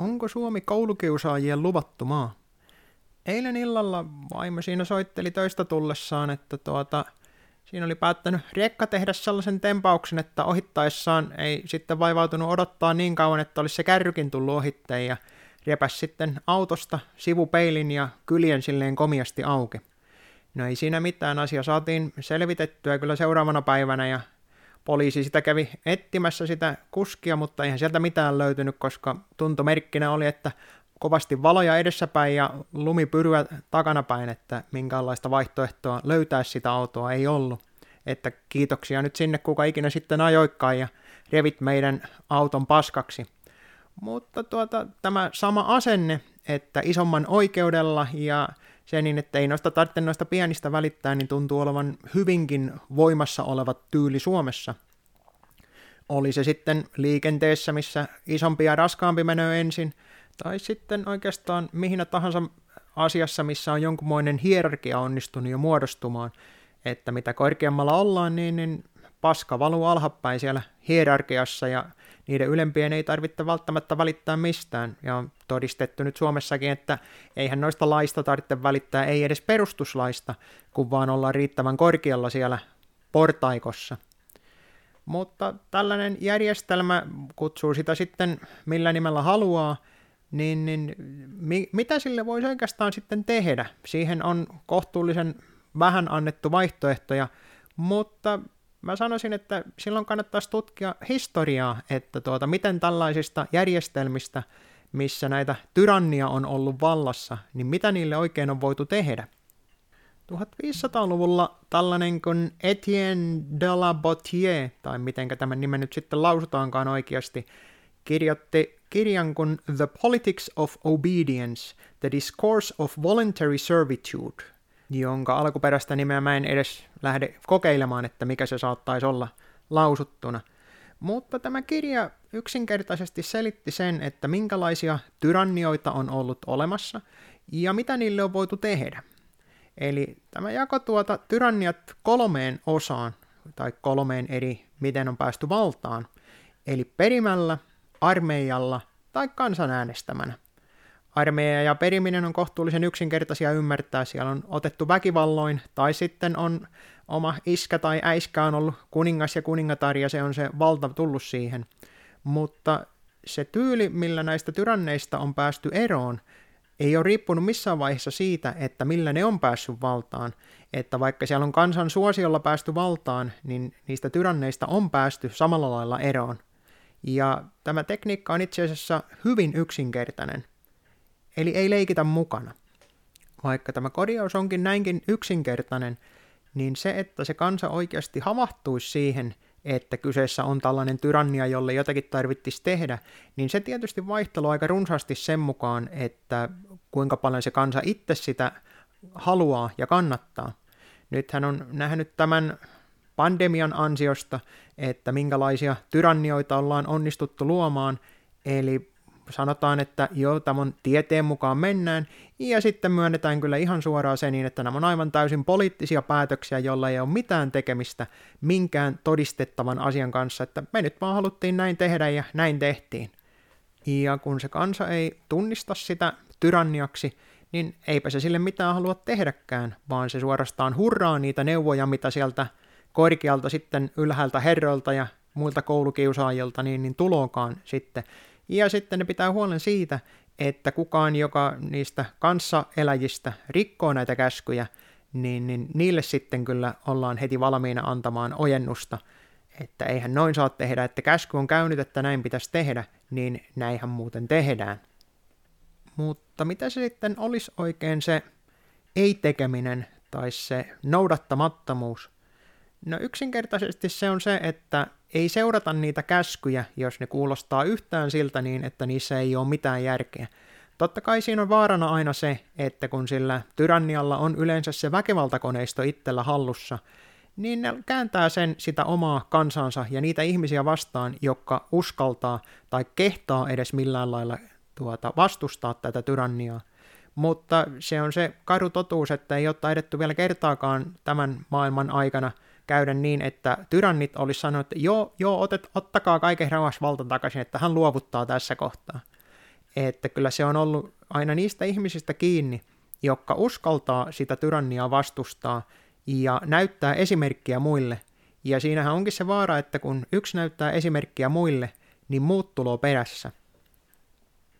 Onko Suomi koulukiusaajien luvattu maa? Eilen illalla vaimo siinä soitteli töistä tullessaan, että tuota, siinä oli päättänyt riekka tehdä sellaisen tempauksen, että ohittaessaan ei sitten vaivautunut odottaa niin kauan, että olisi se kärrykin tullut ohitteen ja repäs sitten autosta sivupeilin ja kyljen silleen komiasti auki. No ei siinä mitään, asia saatiin selvitettyä kyllä seuraavana päivänä ja poliisi sitä kävi etsimässä sitä kuskia, mutta eihän sieltä mitään löytynyt, koska tuntomerkkinä oli, että kovasti valoja edessäpäin ja lumipyryä takanapäin, että minkäänlaista vaihtoehtoa löytää sitä autoa ei ollut. Että kiitoksia nyt sinne, kuka ikinä sitten ajoikkaan ja revit meidän auton paskaksi. Mutta tuota, tämä sama asenne, että isomman oikeudella ja se niin, että ei noista tarvitse noista pienistä välittää, niin tuntuu olevan hyvinkin voimassa oleva tyyli Suomessa. Oli se sitten liikenteessä, missä isompi ja raskaampi menee ensin, tai sitten oikeastaan mihin tahansa asiassa, missä on jonkunmoinen hierarkia onnistunut jo muodostumaan, että mitä korkeammalla ollaan, niin, niin paska valuu alhapäin siellä hierarkiassa ja niiden ylempien ei tarvitse välttämättä välittää mistään. Ja on todistettu nyt Suomessakin, että eihän noista laista tarvitse välittää, ei edes perustuslaista, kun vaan ollaan riittävän korkealla siellä portaikossa. Mutta tällainen järjestelmä kutsuu sitä sitten millä nimellä haluaa, niin, niin mi, mitä sille voisi oikeastaan sitten tehdä? Siihen on kohtuullisen vähän annettu vaihtoehtoja, mutta mä sanoisin, että silloin kannattaisi tutkia historiaa, että tuota, miten tällaisista järjestelmistä, missä näitä tyrannia on ollut vallassa, niin mitä niille oikein on voitu tehdä. 1500-luvulla tällainen kuin Etienne de la Botier, tai miten tämän nimen nyt sitten lausutaankaan oikeasti, kirjoitti kirjan kuin The Politics of Obedience, The Discourse of Voluntary Servitude, jonka alkuperäistä nimeä mä en edes lähde kokeilemaan, että mikä se saattaisi olla lausuttuna. Mutta tämä kirja yksinkertaisesti selitti sen, että minkälaisia tyrannioita on ollut olemassa ja mitä niille on voitu tehdä. Eli tämä jako tuota tyranniat kolmeen osaan, tai kolmeen eri, miten on päästy valtaan. Eli perimällä, armeijalla tai kansanäänestämänä. Armeija ja periminen on kohtuullisen yksinkertaisia ymmärtää. Siellä on otettu väkivalloin, tai sitten on oma iskä tai äiskä on ollut kuningas ja kuningatar, ja se on se valta tullut siihen. Mutta se tyyli, millä näistä tyranneista on päästy eroon, ei ole riippunut missään vaiheessa siitä, että millä ne on päässyt valtaan. Että vaikka siellä on kansan suosiolla päästy valtaan, niin niistä tyranneista on päästy samalla lailla eroon. Ja tämä tekniikka on itse asiassa hyvin yksinkertainen. Eli ei leikitä mukana. Vaikka tämä korjaus onkin näinkin yksinkertainen, niin se, että se kansa oikeasti havahtuisi siihen, että kyseessä on tällainen tyrannia, jolle jotakin tarvittisi tehdä, niin se tietysti vaihtelu aika runsaasti sen mukaan, että kuinka paljon se kansa itse sitä haluaa ja kannattaa. Nyt hän on nähnyt tämän pandemian ansiosta, että minkälaisia tyrannioita ollaan onnistuttu luomaan, eli sanotaan, että joo, tämän tieteen mukaan mennään, ja sitten myönnetään kyllä ihan suoraan se niin, että nämä on aivan täysin poliittisia päätöksiä, joilla ei ole mitään tekemistä minkään todistettavan asian kanssa, että me nyt vaan haluttiin näin tehdä ja näin tehtiin. Ja kun se kansa ei tunnista sitä tyranniaksi, niin eipä se sille mitään halua tehdäkään, vaan se suorastaan hurraa niitä neuvoja, mitä sieltä korkealta sitten ylhäältä herroilta ja muilta koulukiusaajilta niin, niin tulokaan sitten. Ja sitten ne pitää huolen siitä, että kukaan, joka niistä kanssaeläjistä rikkoo näitä käskyjä, niin, niin niille sitten kyllä ollaan heti valmiina antamaan ojennusta, että eihän noin saa tehdä, että käsky on käynyt, että näin pitäisi tehdä, niin näinhän muuten tehdään. Mutta mitä se sitten olisi oikein se ei-tekeminen tai se noudattamattomuus? No yksinkertaisesti se on se, että ei seurata niitä käskyjä, jos ne kuulostaa yhtään siltä niin, että niissä ei ole mitään järkeä. Totta kai siinä on vaarana aina se, että kun sillä tyrannialla on yleensä se väkivaltakoneisto itsellä hallussa, niin ne kääntää sen sitä omaa kansansa ja niitä ihmisiä vastaan, jotka uskaltaa tai kehtaa edes millään lailla tuota, vastustaa tätä tyranniaa. Mutta se on se karu totuus, että ei ole taidettu vielä kertaakaan tämän maailman aikana – käydä niin, että tyrannit olisi sanonut, että joo, joo otet, ottakaa kaiken rauhassa valta takaisin, että hän luovuttaa tässä kohtaa. että kyllä se on ollut aina niistä ihmisistä kiinni, jotka uskaltaa sitä tyranniaa vastustaa ja näyttää esimerkkiä muille. Ja siinähän onkin se vaara, että kun yksi näyttää esimerkkiä muille, niin muut tuloo perässä.